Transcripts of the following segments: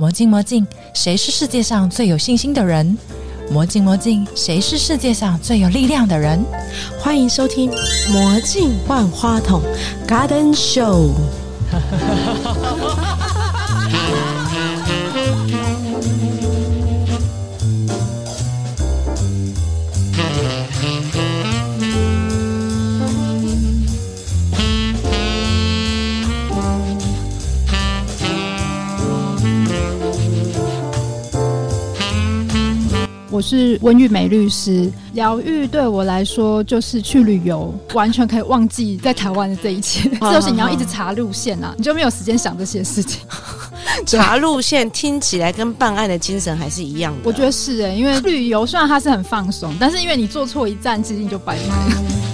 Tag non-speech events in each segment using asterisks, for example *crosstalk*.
魔镜魔镜，谁是世界上最有信心的人？魔镜魔镜，谁是世界上最有力量的人？欢迎收听《魔镜万花筒》Garden Show。*laughs* 我是温玉梅律师，疗愈对我来说就是去旅游，完全可以忘记在台湾的这一切。这 *laughs* 就是你要一直查路线啊，你就没有时间想这些事情。*laughs* 查路线听起来跟办案的精神还是一样的。我觉得是哎，因为旅游虽然它是很放松，但是因为你坐错一站，其实你就拜拜。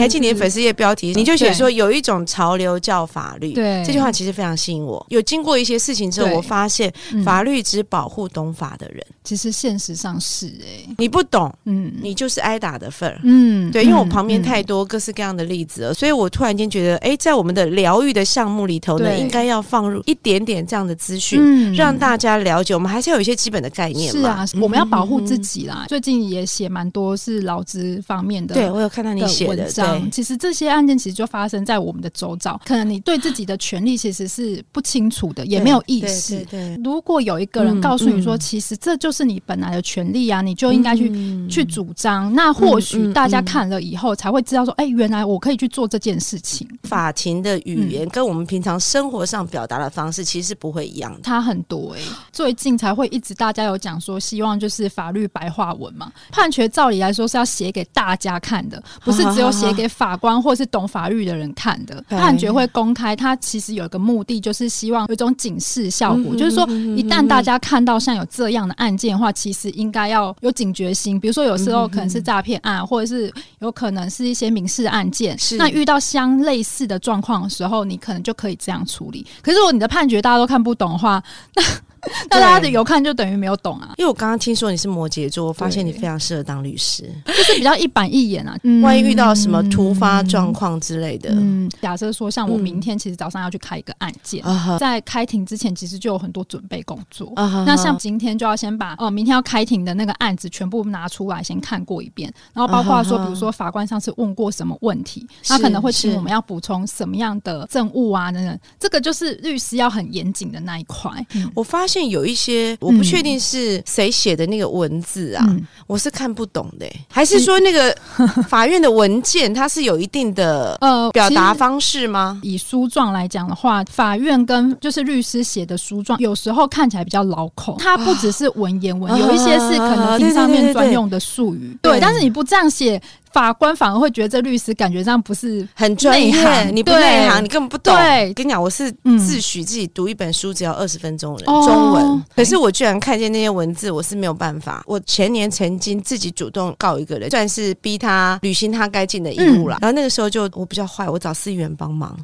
你还记得你的粉丝页标题？你就写说有一种潮流叫法律。对，这句话其实非常吸引我。有经过一些事情之后，我发现法律只保护懂法的人。其实现实上是哎，你不懂，嗯，你就是挨打的份儿。嗯，对，因为我旁边太多各式各样的例子了，所以我突然间觉得，哎，在我们的疗愈的项目里头呢，应该要放入一点点这样的资讯，让大家了解。我们还是要有一些基本的概念。是啊，我们要保护自己啦。最近也写蛮多是劳资方面的，对我有看到你写的。其实这些案件其实就发生在我们的周遭，可能你对自己的权利其实是不清楚的，也没有意识。对，如果有一个人告诉你说，其实这就是你本来的权利啊，你就应该去去主张。那或许大家看了以后才会知道说，哎，原来我可以去做这件事情。法庭的语言跟我们平常生活上表达的方式其实是不会一样的，差很多。哎，最近才会一直大家有讲说，希望就是法律白话文嘛，判决照理来说是要写给大家看的，不是只有写给法。法官或是懂法律的人看的判决会公开，它其实有一个目的，就是希望有一种警示效果，就是说一旦大家看到像有这样的案件的话，其实应该要有警觉心。比如说有时候可能是诈骗案，或者是有可能是一些民事案件，那遇到相类似的状况的时候，你可能就可以这样处理。可是如果你的判决大家都看不懂的话，那 *laughs* 那大家的有看就等于没有懂啊！因为我刚刚听说你是摩羯座，我发现你非常适合当律师，就是比较一板一眼啊。*laughs* 万一遇到什么突发状况之类的，嗯，假设说像我明天其实早上要去开一个案件，在开庭之前其实就有很多准备工作。那像今天就要先把哦明天要开庭的那个案子全部拿出来先看过一遍，然后包括说比如说法官上次问过什么问题，他可能会请我们要补充什么样的证物啊等等，这个就是律师要很严谨的那一块。我发现有一些我不确定是谁写的那个文字啊，我是看不懂的，还是说那个 *laughs* 法院的文件它是有一定的呃表达方式吗？以书状来讲的话，法院跟就是律师写的书状，有时候看起来比较牢口，它不只是文言文，有一些是可能庭上面专用的术语，对，但是你不这样写。法官反而会觉得这律师感觉上不是很专业，你不内行，你根本不懂。跟你讲，我是自诩自己读一本书只要二十分钟的中文，可是我居然看见那些文字，我是没有办法。我前年曾经自己主动告一个人，算是逼他履行他该尽的义务了。然后那个时候就我比较坏，我找司议员帮忙，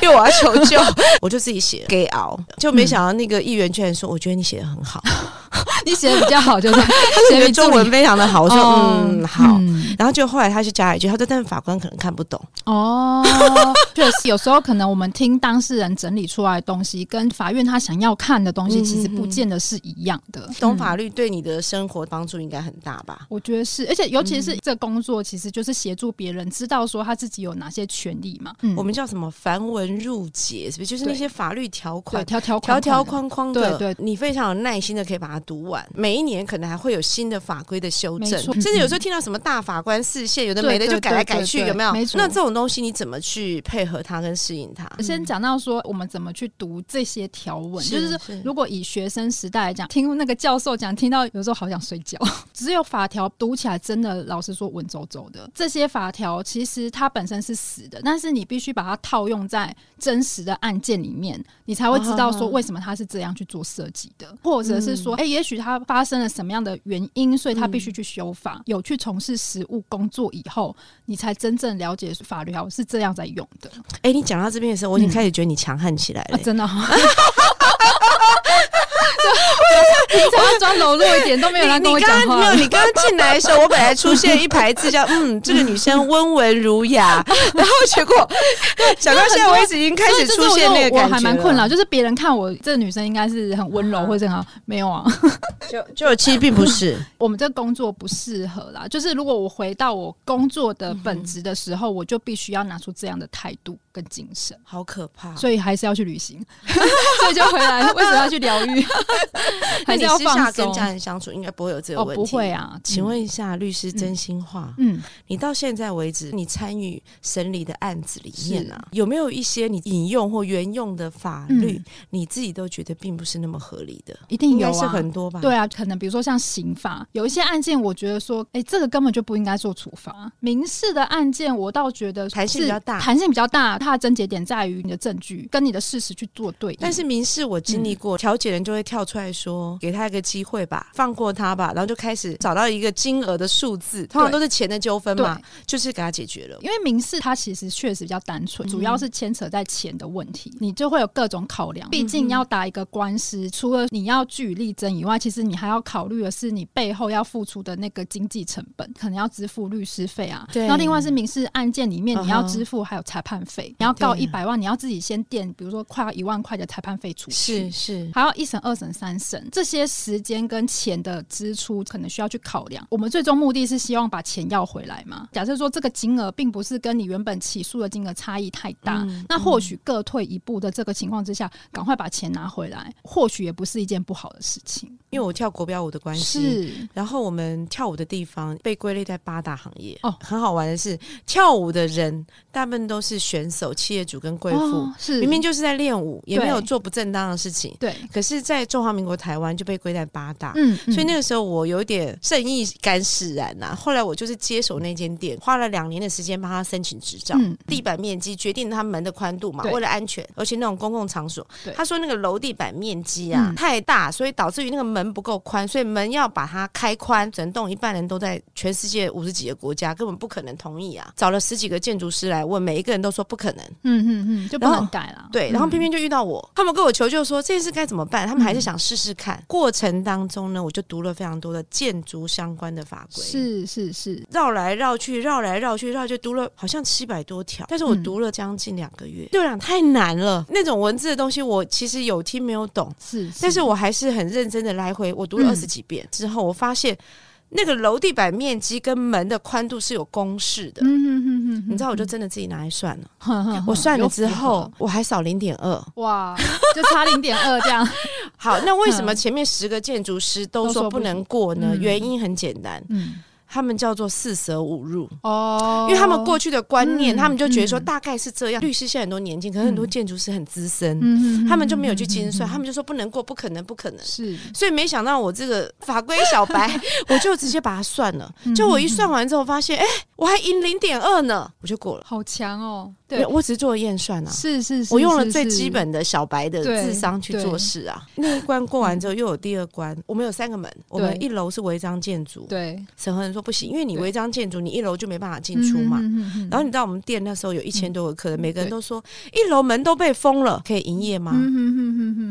因为我要求救，*laughs* 我就自己写给熬，就没想到那个议员居然说，我觉得你写的很好，*laughs* 你写的比较好，就是 *laughs* 他写的中文非常的好。我说嗯好，然后就后来。他就加一句，他说：“但是法官可能看不懂。”哦，确实，有时候可能我们听当事人整理出来的东西，跟法院他想要看的东西，其实不见得是一样的。懂法律对你的生活帮助应该很大吧？我觉得是，而且尤其是这工作，其实就是协助别人知道说他自己有哪些权利嘛。我们叫什么繁文缛节，是不是？就是那些法律条款、条条条条框框的，对你非常有耐心的可以把它读完。每一年可能还会有新的法规的修正，甚至有时候听到什么大法官视线。有的没的就改来改去，有没有？没错。那这种东西你怎么去配合它跟适应它？先讲到说，我们怎么去读这些条文，就是如果以学生时代来讲，听那个教授讲，听到有时候好想睡觉。*laughs* 只有法条读起来真的，老实说文绉绉的。这些法条其实它本身是死的，但是你必须把它套用在真实的案件里面，你才会知道说为什么它是这样去做设计的，或者是说，哎，也许它发生了什么样的原因，所以它必须去修法，有去从事实务工作。以后你才真正了解法律条是这样在用的。哎，你讲到这边的时候，我已经开始觉得你强悍起来了，真的。*laughs* *laughs* 要装柔弱一点，都没有人跟我讲话。没有，你刚刚进来的时候，我本来出现一排字叫“ *laughs* 嗯，这个女生温文儒雅”，*laughs* 然后结果想到现在为止已经开始出现那个感觉，我还蛮困扰。就是别人看我这个女生应该是很温柔或者很好，没有啊？就就其实并不是，我们这个工作不适合啦。就是如果我回到我工作的本职的时候，我就必须要拿出这样的态度。跟精神好可怕，所以还是要去旅行，所以就回来。为什么要去疗愈？还是要放跟家人相处，应该不会有这个问题。不会啊，请问一下，律师真心话，嗯，你到现在为止，你参与审理的案子里面啊，有没有一些你引用或原用的法律，你自己都觉得并不是那么合理的？一定有，是很多吧？对啊，可能比如说像刑法，有一些案件，我觉得说，哎，这个根本就不应该做处罚。民事的案件，我倒觉得弹性比较大，弹性比较大。它的症结点在于你的证据跟你的事实去做对，但是民事我经历过，调解人就会跳出来说，给他一个机会吧，放过他吧，然后就开始找到一个金额的数字，通常都是钱的纠纷嘛，就是给他解决了。因为民事它其实确实比较单纯，主要是牵扯在钱的问题，你就会有各种考量。毕竟要打一个官司，除了你要据理力争以外，其实你还要考虑的是你背后要付出的那个经济成本，可能要支付律师费啊。对。然后另外是民事案件里面你要支付还有裁判费。你要告一百万，你要自己先垫，比如说快要一万块的裁判费出去，是是，还要一审、二审、三审，这些时间跟钱的支出可能需要去考量。我们最终目的是希望把钱要回来嘛？假设说这个金额并不是跟你原本起诉的金额差异太大，那或许各退一步的这个情况之下，赶快把钱拿回来，或许也不是一件不好的事情。因为我跳国标舞的关系，是，然后我们跳舞的地方被归类在八大行业。哦，很好玩的是，跳舞的人大部分都是选手。企业主跟贵妇是明明就是在练舞，也没有做不正当的事情。对，可是，在中华民国台湾就被归在八大。嗯，所以那个时候我有点正义感使然呐。后来我就是接手那间店，花了两年的时间帮他申请执照。地板面积决定他门的宽度嘛，为了安全，而且那种公共场所，他说那个楼地板面积啊太大，所以导致于那个门不够宽，所以门要把它开宽，整栋一半人都在全世界五十几个国家，根本不可能同意啊。找了十几个建筑师来问，每一个人都说不可能。嗯嗯嗯，就不能改了。对，然后偏偏就遇到我，他们跟我求救说这件事该怎么办，他们还是想试试看。过程当中呢，我就读了非常多的建筑相关的法规，是是是，绕来绕去，绕来绕去，绕去读了好像七百多条，但是我读了将近两个月，对我讲太难了。那种文字的东西，我其实有听没有懂，是，但是我还是很认真的来回，我读了二十几遍之后，我发现。那个楼地板面积跟门的宽度是有公式的，你知道，我就真的自己拿来算了。我算了之后，我还少零点二，哇，就差零点二这样。好，那为什么前面十个建筑师都说不能过呢？原因很简单，嗯。他们叫做四舍五入哦，因为他们过去的观念，他们就觉得说大概是这样。律师现在很多年轻，可是很多建筑师很资深，他们就没有去精算，他们就说不能过，不可能，不可能。是，所以没想到我这个法规小白，*laughs* 我就直接把它算了。就我一算完之后，发现哎，我还赢零点二呢，我就过了。好强哦！对，我只是做验算啊，是是，是我用了最基本的小白的智商去做事啊。那一关过完之后，又有第二关。我们有三个门，我们一楼是违章建筑，对，审核人说不行，因为你违章建筑，你一楼就没办法进出嘛。然后你知道我们店那时候有一千多个客人，每个人都说一楼门都被封了，可以营业吗？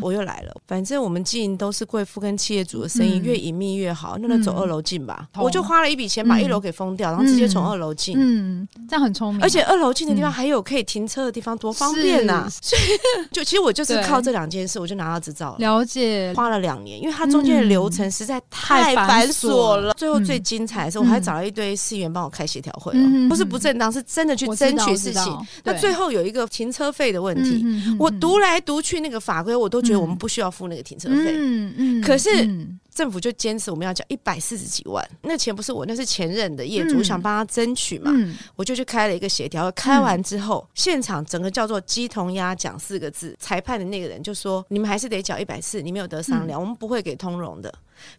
我又来了，反正我们经营都是贵妇跟企业主的生意，越隐秘越好，那能走二楼进吧。我就花了一笔钱把一楼给封掉，然后直接从二楼进。嗯，这样很聪明，而且二楼进的地方还有。可以停车的地方多方便呐！*laughs* 所以就其实我就是靠这两件事，我就拿到执照。了了解，花了两年，因为它中间的流程实在太繁琐了。最后最精彩的是，我还找了一堆市员帮我开协调会了，不是不正当，是真的去争取事情。那最后有一个停车费的问题，我读来读去那个法规，我都觉得我们不需要付那个停车费。嗯嗯，可是。政府就坚持我们要交一百四十几万，那钱不是我，那是前任的业主，想帮他争取嘛，我就去开了一个协调。开完之后，现场整个叫做鸡同鸭讲四个字，裁判的那个人就说：“你们还是得缴一百四，你没有得商量，我们不会给通融的。”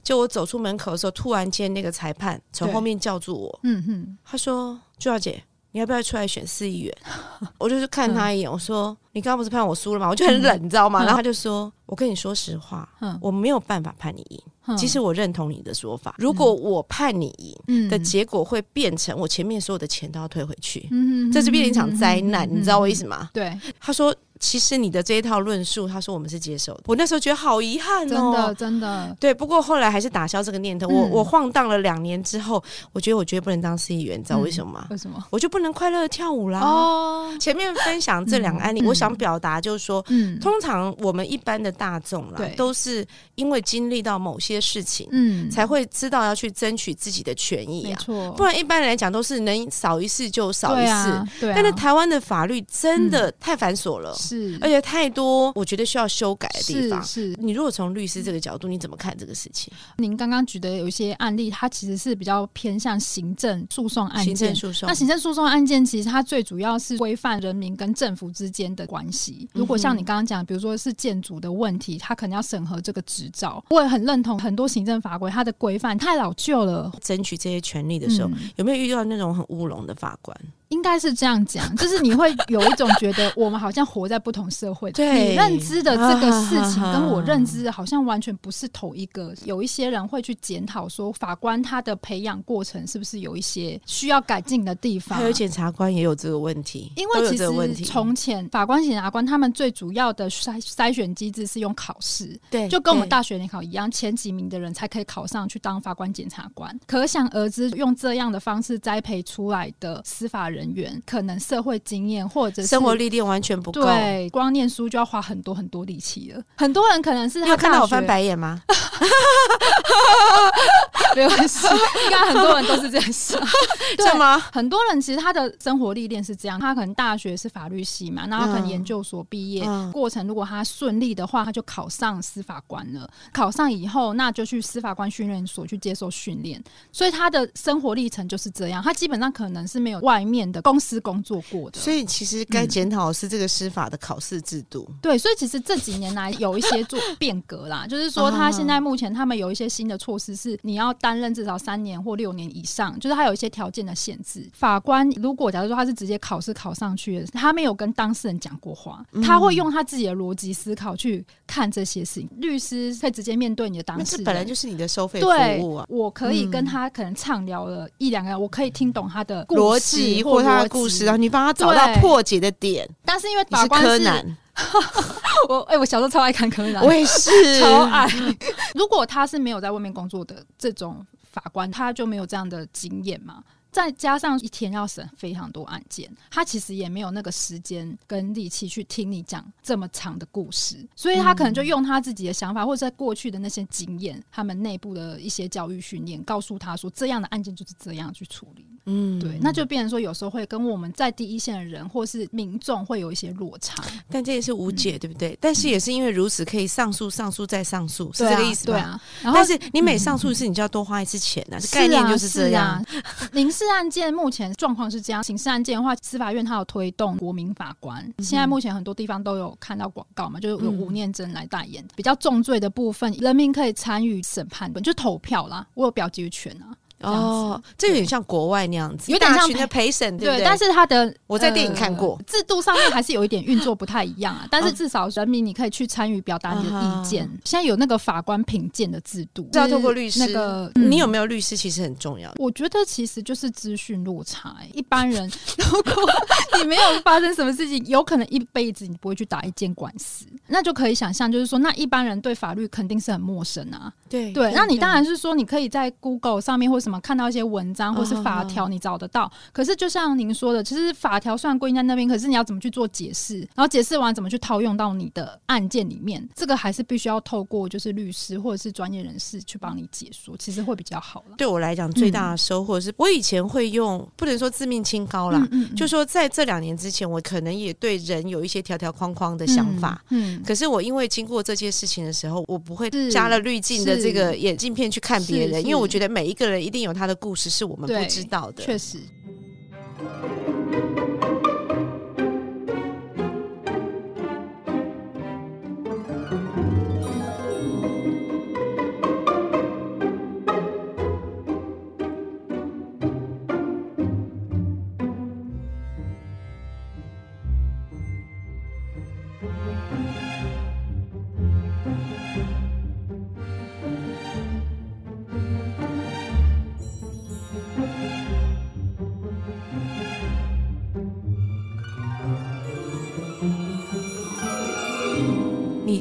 就我走出门口的时候，突然间那个裁判从后面叫住我，嗯哼，他说：“朱小姐。”你要不要出来选四亿元？我就是看他一眼，我说：“你刚刚不是判我输了吗？”我就很冷，你知道吗？然后他就说：“我跟你说实话，我没有办法判你赢。其实我认同你的说法，如果我判你赢的结果会变成我前面所有的钱都要退回去，这是变成一场灾难，你知道我意思吗？”对，他说。其实你的这一套论述，他说我们是接受的。我那时候觉得好遗憾哦，真的真的。对，不过后来还是打消这个念头。我我晃荡了两年之后，我觉得我绝对不能当司仪员，你知道为什么吗？为什么？我就不能快乐的跳舞啦。哦，前面分享这两个案例，我想表达就是说，嗯，通常我们一般的大众啦，都是因为经历到某些事情，嗯，才会知道要去争取自己的权益啊。没错，不然一般人来讲都是能少一次就少一次。对，但是台湾的法律真的太繁琐了，是，而且太多我觉得需要修改的地方。是，你如果从律师这个角度，你怎么看这个事情？您刚刚举的有一些案例，它其实是比较偏向行政诉讼案件。诉讼，那行政诉讼案件其实它最主要是规范人民跟政府之间的关系。如果像你刚刚讲，比如说是建筑的问题，它可能要审核这个执照。我也很认同很多行政法规，它的规范太老旧了。争取这些权利的时候，有没有遇到那种很乌龙的法官？应该是这样讲，就是你会有一种觉得我们好像活在不同社会，*laughs* 你认知的这个事情跟我认知好像完全不是同一个。有一些人会去检讨说，法官他的培养过程是不是有一些需要改进的地方？还有检察官也有这个问题，因为其实从前法官、检察官他们最主要的筛筛选机制是用考试，对，就跟我们大学联考一样，前几名的人才可以考上去当法官、检察官。可想而知，用这样的方式栽培出来的司法人。人员可能社会经验或者生活历练完全不够，对，光念书就要花很多很多力气了。很多人可能是他看到我翻白眼吗？*laughs* *laughs* 没关系，应该很多人都是这样想，*laughs* 对吗？很多人其实他的生活历练是这样，他可能大学是法律系嘛，那他可能研究所毕业过程，如果他顺利的话，他就考上司法官了。考上以后，那就去司法官训练所去接受训练，所以他的生活历程就是这样。他基本上可能是没有外面的公司工作过的，所以其实该检讨是这个司法的考试制度。对，所以其实这几年来有一些做变革啦，就是说 *laughs* 他现在目前他们有一些新的措施，是你要担任至少三年或六年以上，就是他有一些条件的限制。法官如果假如说他是直接考试考上去的，他没有跟当事人讲过话，他会用他自己的逻辑思考去看这些事情。律师会直接面对你的当事人，本来就是你的收费服务啊。我可以跟他可能畅聊了一两个，我可以听懂他的逻辑或他的故事，然后你帮他找到破解的点。但是因为法官是 *laughs* 我哎，我小时候超爱看柯南，我也是 *laughs* 超爱。如果他是没有在外面工作的这种。法官他就没有这样的经验嘛？再加上一天要审非常多案件，他其实也没有那个时间跟力气去听你讲这么长的故事，所以他可能就用他自己的想法，或者在过去的那些经验，他们内部的一些教育训练，告诉他说这样的案件就是这样去处理。嗯，对，那就变成说有时候会跟我们在第一线的人或是民众会有一些落差，但这也是无解，对不对？但是也是因为如此，可以上诉、上诉再上诉，是这个意思吧？但是你每上诉一次，你就要多花一次钱呢，概念就是这样。*laughs* 民事案件目前状况是这样，刑事案件的话，司法院它有推动国民法官，现在目前很多地方都有看到广告嘛，就是有吴念真来代言，比较重罪的部分，人民可以参与审判，就投票啦，我有表决权啊。哦，这有点像国外那样子，有点像的陪审，对不对？但是他的我在电影看过，制度上面还是有一点运作不太一样啊。*laughs* 但是至少人民你可以去参与表达你的意见。现在有那个法官评鉴的制度，要透过律师。那个你有没有律师其实很重要。我觉得其实就是资讯落差。一般人如果你没有发生什么事情，有可能一辈子你不会去打一件官司，那就可以想象，就是说那一般人对法律肯定是很陌生啊。对对，那你当然是说你可以在 Google 上面或什么看到一些文。章或是法条你找得到，可是就像您说的，其实法条虽然规定在那边，可是你要怎么去做解释，然后解释完怎么去套用到你的案件里面，这个还是必须要透过就是律师或者是专业人士去帮你解说，其实会比较好了。对我来讲，最大的收获是我以前会用，不能说自命清高啦，就说在这两年之前，我可能也对人有一些条条框框的想法，嗯，可是我因为经过这些事情的时候，我不会加了滤镜的这个眼镜片去看别人，因为我觉得每一个人一定有他的故事。是我们不知道的，确实。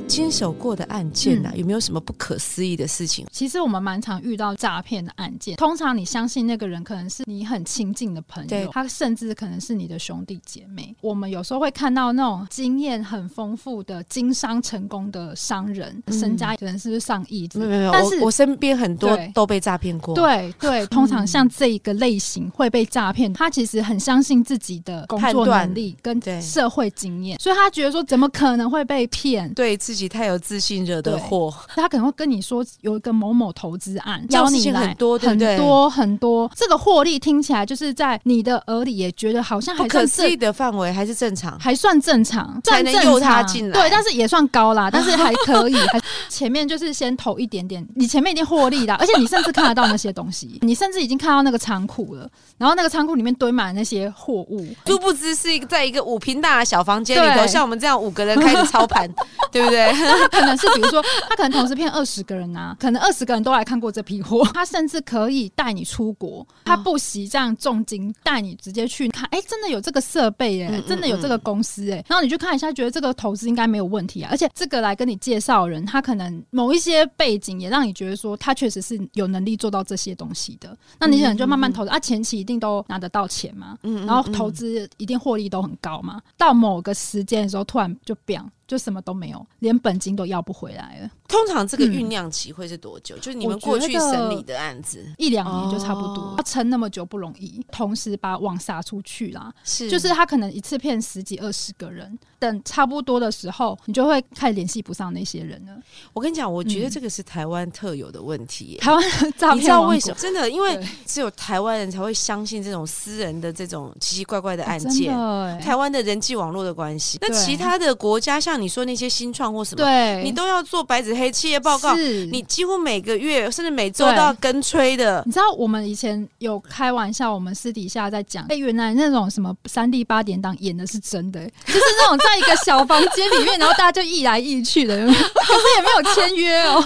经手过的案件呢，有没有什么不可思议的事情？其实我们蛮常遇到诈骗的案件。通常你相信那个人可能是你很亲近的朋友，他甚至可能是你的兄弟姐妹。我们有时候会看到那种经验很丰富的经商成功的商人，身家可能是不是上亿？没有没有，但是我身边很多都被诈骗过。对对，*laughs* 通常像这一个类型会被诈骗，他其实很相信自己的工作能力跟社会经验，所以他觉得说怎么可能会被骗？对自己太有自信惹的祸。他可能会跟你说有一个某某投资案，邀你来很多很多很多，这个获利听起来就是在你的耳里也觉得好像还可思议的范围，还是正常，还算正常，才能诱他进来。对，但是也算高啦，*laughs* 但是还可以。还前面就是先投一点点，你前面已经获利了，*laughs* 而且你甚至看得到那些东西，你甚至已经看到那个仓库了。然后那个仓库里面堆满那些货物，殊不知是一个在一个五平大的小房间里头，像我们这样五个人开始操盘，*laughs* 对不对？*laughs* 可能是比如说，他可能同时骗二十个人啊，可能二十个人都来看过这批货，*laughs* 他甚至可以带你出国，他不惜这样重金带你直接去看，哎，真的有这个设备哎，真的有这个公司哎，然后你去看一下，觉得这个投资应该没有问题啊，而且这个来跟你介绍人，他可能某一些背景也让你觉得说他确实是有能力做到这些东西的，那你可能就慢慢投资啊，前期。一定都拿得到钱嘛，然后投资一定获利都很高嘛，到某个时间的时候突然就变。就什么都没有，连本金都要不回来了。通常这个酝酿期会是多久？就是你们过去审理的案子，一两年就差不多。要撑那么久不容易，同时把网撒出去啦。是，就是他可能一次骗十几二十个人，等差不多的时候，你就会开始联系不上那些人了。我跟你讲，我觉得这个是台湾特有的问题。台湾诈骗，你知道为什么？真的，因为只有台湾人才会相信这种私人的这种奇奇怪怪的案件。台湾的人际网络的关系，那其他的国家像。你说那些新创或什么，对，你都要做白纸黑企业报告，你几乎每个月甚至每周都要跟催的。你知道我们以前有开玩笑，我们私底下在讲，哎，原来那种什么三 D 八点档演的是真的，就是那种在一个小房间里面，然后大家就一来一去的，可是也没有签约哦。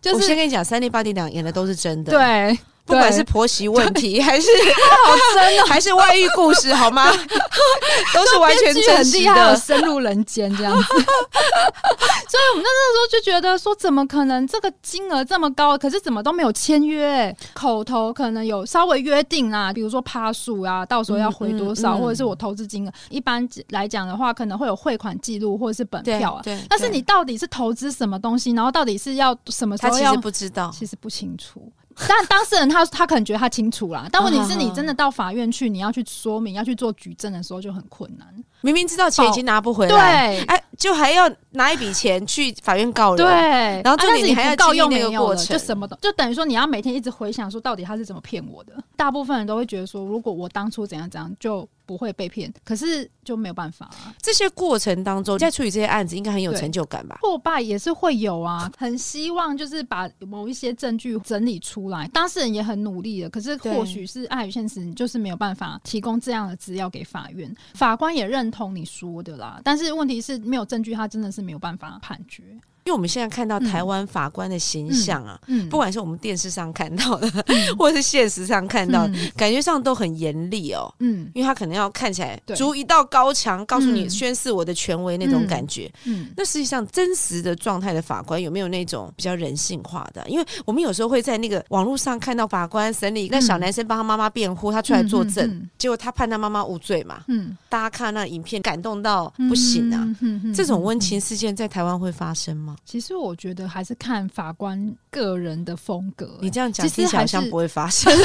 就是我先跟你讲，三 D 八点档演的都是真的，对。不管是婆媳问题，还是 *laughs* 好真，*laughs* 还是外遇故事，好吗？*laughs* 都是完全真实的，深入人间这样子。所以我们那时候就觉得说，怎么可能这个金额这么高？可是怎么都没有签约？口头可能有稍微约定啊，比如说趴数啊，到时候要回多少，或者是我投资金额。一般来讲的话，可能会有汇款记录或者是本票啊。对，但是你到底是投资什么东西？然后到底是要什么时候要？不知道，其实不清楚。但当事人他他可能觉得他清楚啦，但问题是你真的到法院去，你要去说明、要去做举证的时候就很困难。明明知道钱已经拿不回来，对，哎，就还要拿一笔钱去法院告人，对。然后重点你还要告用那个过程，就什么都，就等于说你要每天一直回想说到底他是怎么骗我的。大部分人都会觉得说，如果我当初怎样怎样就。不会被骗，可是就没有办法啊。这些过程当中，在处理这些案子，应该很有成就感吧？破败也是会有啊，很希望就是把某一些证据整理出来。当事人也很努力的，可是或许是碍于现实，你就是没有办法提供这样的资料给法院。法官也认同你说的啦，但是问题是没有证据，他真的是没有办法判决。因为我们现在看到台湾法官的形象啊，不管是我们电视上看到的，*laughs* 或者是现实上看到，感觉上都很严厉哦。嗯，因为他可能要看起来筑一道高墙，告诉你宣誓我的权威那种感觉。嗯，那实际上真实的状态的法官有没有那种比较人性化的？因为我们有时候会在那个网络上看到法官审理一个小男生帮他妈妈辩护，他出来作证，结果他判他妈妈无罪嘛。嗯，大家看那影片感动到不行啊。这种温情事件在台湾会发生吗？其实我觉得还是看法官个人的风格。你这样讲，其实好像不会发生。*laughs*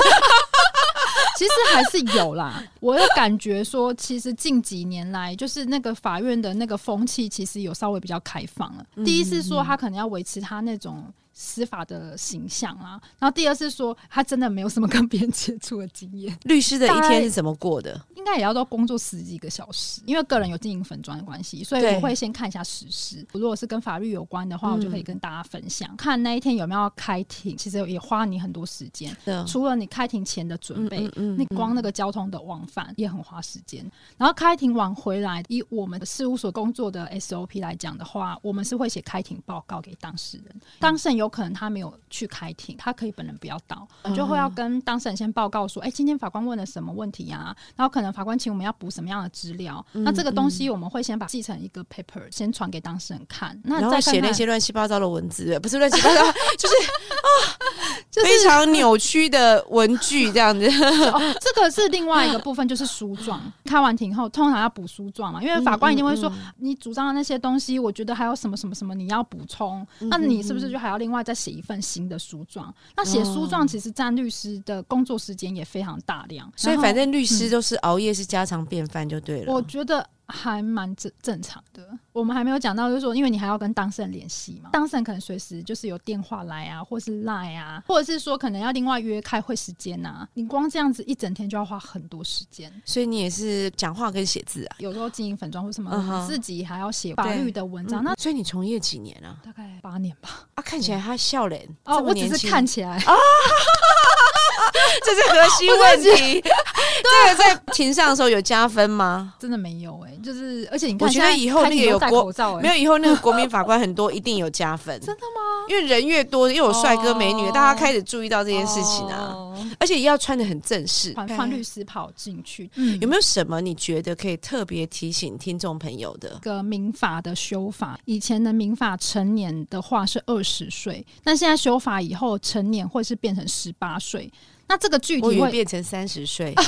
其实还是有啦。我有感觉说，其实近几年来，就是那个法院的那个风气，其实有稍微比较开放了。第一是说，他可能要维持他那种。司法的形象啊，然后第二是说他真的没有什么跟别人接触的经验。律师的一天是怎么过的？应该也要都工作十几个小时，因为个人有经营粉砖的关系，所以我会先看一下实事。如果是跟法律有关的话，我就可以跟大家分享。看那一天有没有开庭，其实也花你很多时间。除了你开庭前的准备，嗯你光那个交通的往返也很花时间。然后开庭完回来，以我们的事务所工作的 SOP 来讲的话，我们是会写开庭报告给当事人。当事人有。有可能他没有去开庭，他可以本人不要到，就会要跟当事人先报告说，哎，今天法官问了什么问题呀？然后可能法官请我们要补什么样的资料？那这个东西我们会先把记成一个 paper，先传给当事人看。那再写那些乱七八糟的文字，不是乱七八糟，*laughs* 就是啊，*laughs* 非常扭曲的文具这样子。*laughs* 这个是另外一个部分，就是书状。开完庭后，通常要补书状嘛，因为法官一定会说，你主张的那些东西，我觉得还有什么什么什么你要补充，那你是不是就还要另外再写一份新的诉状？那写诉状其实占律师的工作时间也非常大量，所以反正律师都是熬夜是家常便饭就对了。我觉得。还蛮正正常的，我们还没有讲到，就是说，因为你还要跟当事人联系嘛，当事人可能随时就是有电话来啊，或是赖啊，或者是说可能要另外约开会时间呐，你光这样子一整天就要花很多时间，所以你也是讲话跟写字啊，有时候经营粉妆或什么，自己还要写法律的文章，那所以你从业几年啊？大概八年吧。啊，看起来他笑脸哦，我只是看起来。啊。*laughs* 这是核心问题。这个在庭上的时候有加分吗？真的没有哎，就是而且你看，我觉得以后那个有国没有以后那个国民法官很多一定有加分。真的吗？因为人越多又有帅哥美女，大家开始注意到这件事情啊。而且要穿的很正式，穿律师袍进去。嗯有没有什么你觉得可以特别提醒听众朋友的？个民法的修法，以前的民法成年的话是二十岁，那现在修法以后成年会是变成十八岁。那这个具体会变成三十岁？*laughs* *laughs*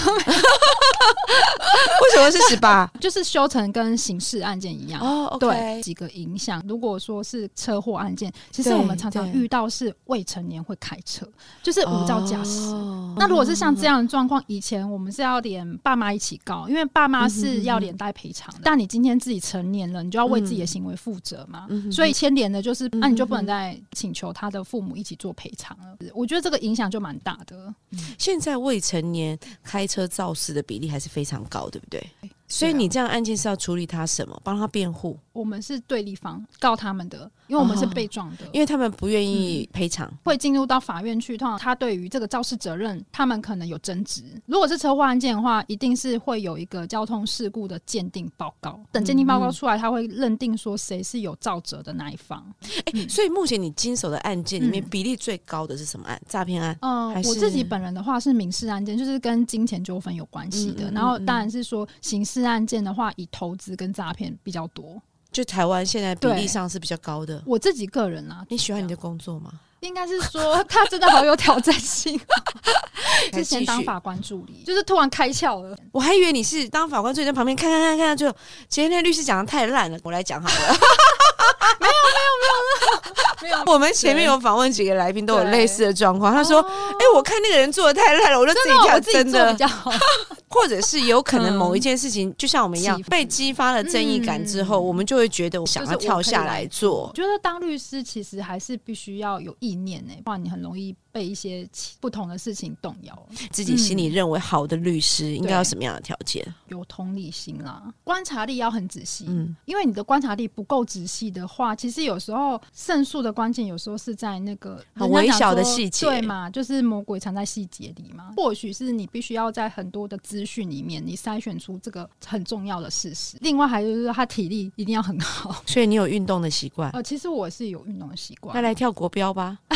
为什么是十八？*laughs* 就是修成跟刑事案件一样哦。对，几个影响。如果说是车祸案件，其实我们常常遇到是未成年会开车，就是无照驾驶。那如果是像这样的状况，以前我们是要连爸妈一起告，因为爸妈是要连带赔偿。但你今天自己成年了，你就要为自己的行为负责嘛。所以牵连的就是，那你就不能再请求他的父母一起做赔偿了。我觉得这个影响就蛮大的。现在未成年开车肇事的比例还是非常高，对不对？所以你这样案件是要处理他什么？帮他辩护？我们是对立方告他们的，因为我们是被撞的，因为他们不愿意赔偿，会进入到法院去。通常他对于这个肇事责任，他们可能有争执。如果是车祸案件的话，一定是会有一个交通事故的鉴定报告。等鉴定报告出来，他会认定说谁是有造责的那一方。哎，所以目前你经手的案件里面，比例最高的是什么案？诈骗案？嗯，我自己本人的话是民事案件，就是跟金钱纠纷有关系的。然后当然是说刑事案件的话，以投资跟诈骗比较多。就台湾现在比例上是比较高的。我自己个人啊，你喜欢你的工作吗？*laughs* 应该是说他真的好有挑战性。之前当法官助理，就是突然开窍了。我还以为你是当法官助理在旁边看看看看，就今天那律师讲的太烂了，我来讲好了。*laughs* 没有没有没有没有。*laughs* 我们前面有访问几个来宾，都有类似的状况。他说：“哎，我看那个人做的太烂了，我就自己跳，真的比较好。*laughs* ”或者是有可能某一件事情，就像我们一样被激发了正义感之后，我们就会觉得我想要跳下来做。我觉得当律师其实还是必须要有意念呢，不然你很容易。被一些不同的事情动摇，自己心里认为好的律师应该要什么样的条件？有同理心啦，观察力要很仔细。嗯，因为你的观察力不够仔细的话，其实有时候胜诉的关键有时候是在那个很微小的细节，对嘛？就是魔鬼藏在细节里嘛。或许是你必须要在很多的资讯里面，你筛选出这个很重要的事实。另外，还有就是他体力一定要很好，所以你有运动的习惯。呃，其实我是有运动的习惯。那来跳国标吧。*laughs*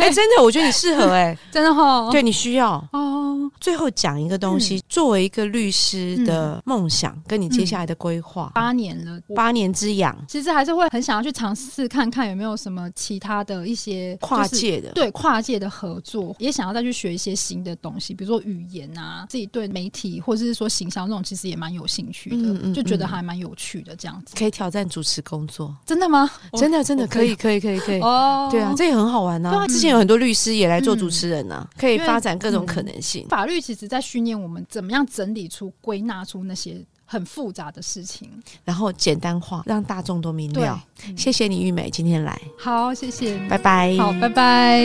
哎，真的，我觉得你适合哎，*laughs* 真的哈，对你需要哦。最后讲一个东西，作为一个律师的梦想，跟你接下来的规划，八年了，八年之痒，其实还是会很想要去尝试看看有没有什么其他的一些跨界的，对跨界的合作，也想要再去学一些新的东西，比如说语言啊，自己对媒体或者是说形象这种，其实也蛮有兴趣的，就觉得还蛮有趣的这样子，可以挑战主持工作，真的吗？真的真的可以可以可以可以哦，对啊，这也很好玩呐。之前有很多律师也来做主持人呐，可以发展各种可能性。法律其实在训练我们怎么样整理出、归纳出那些很复杂的事情，然后简单化，让大众都明了。谢谢你，玉美，今天来。好，谢谢，拜拜。好，拜拜。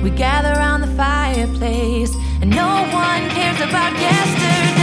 We gather around the fireplace, and no one cares about yesterday.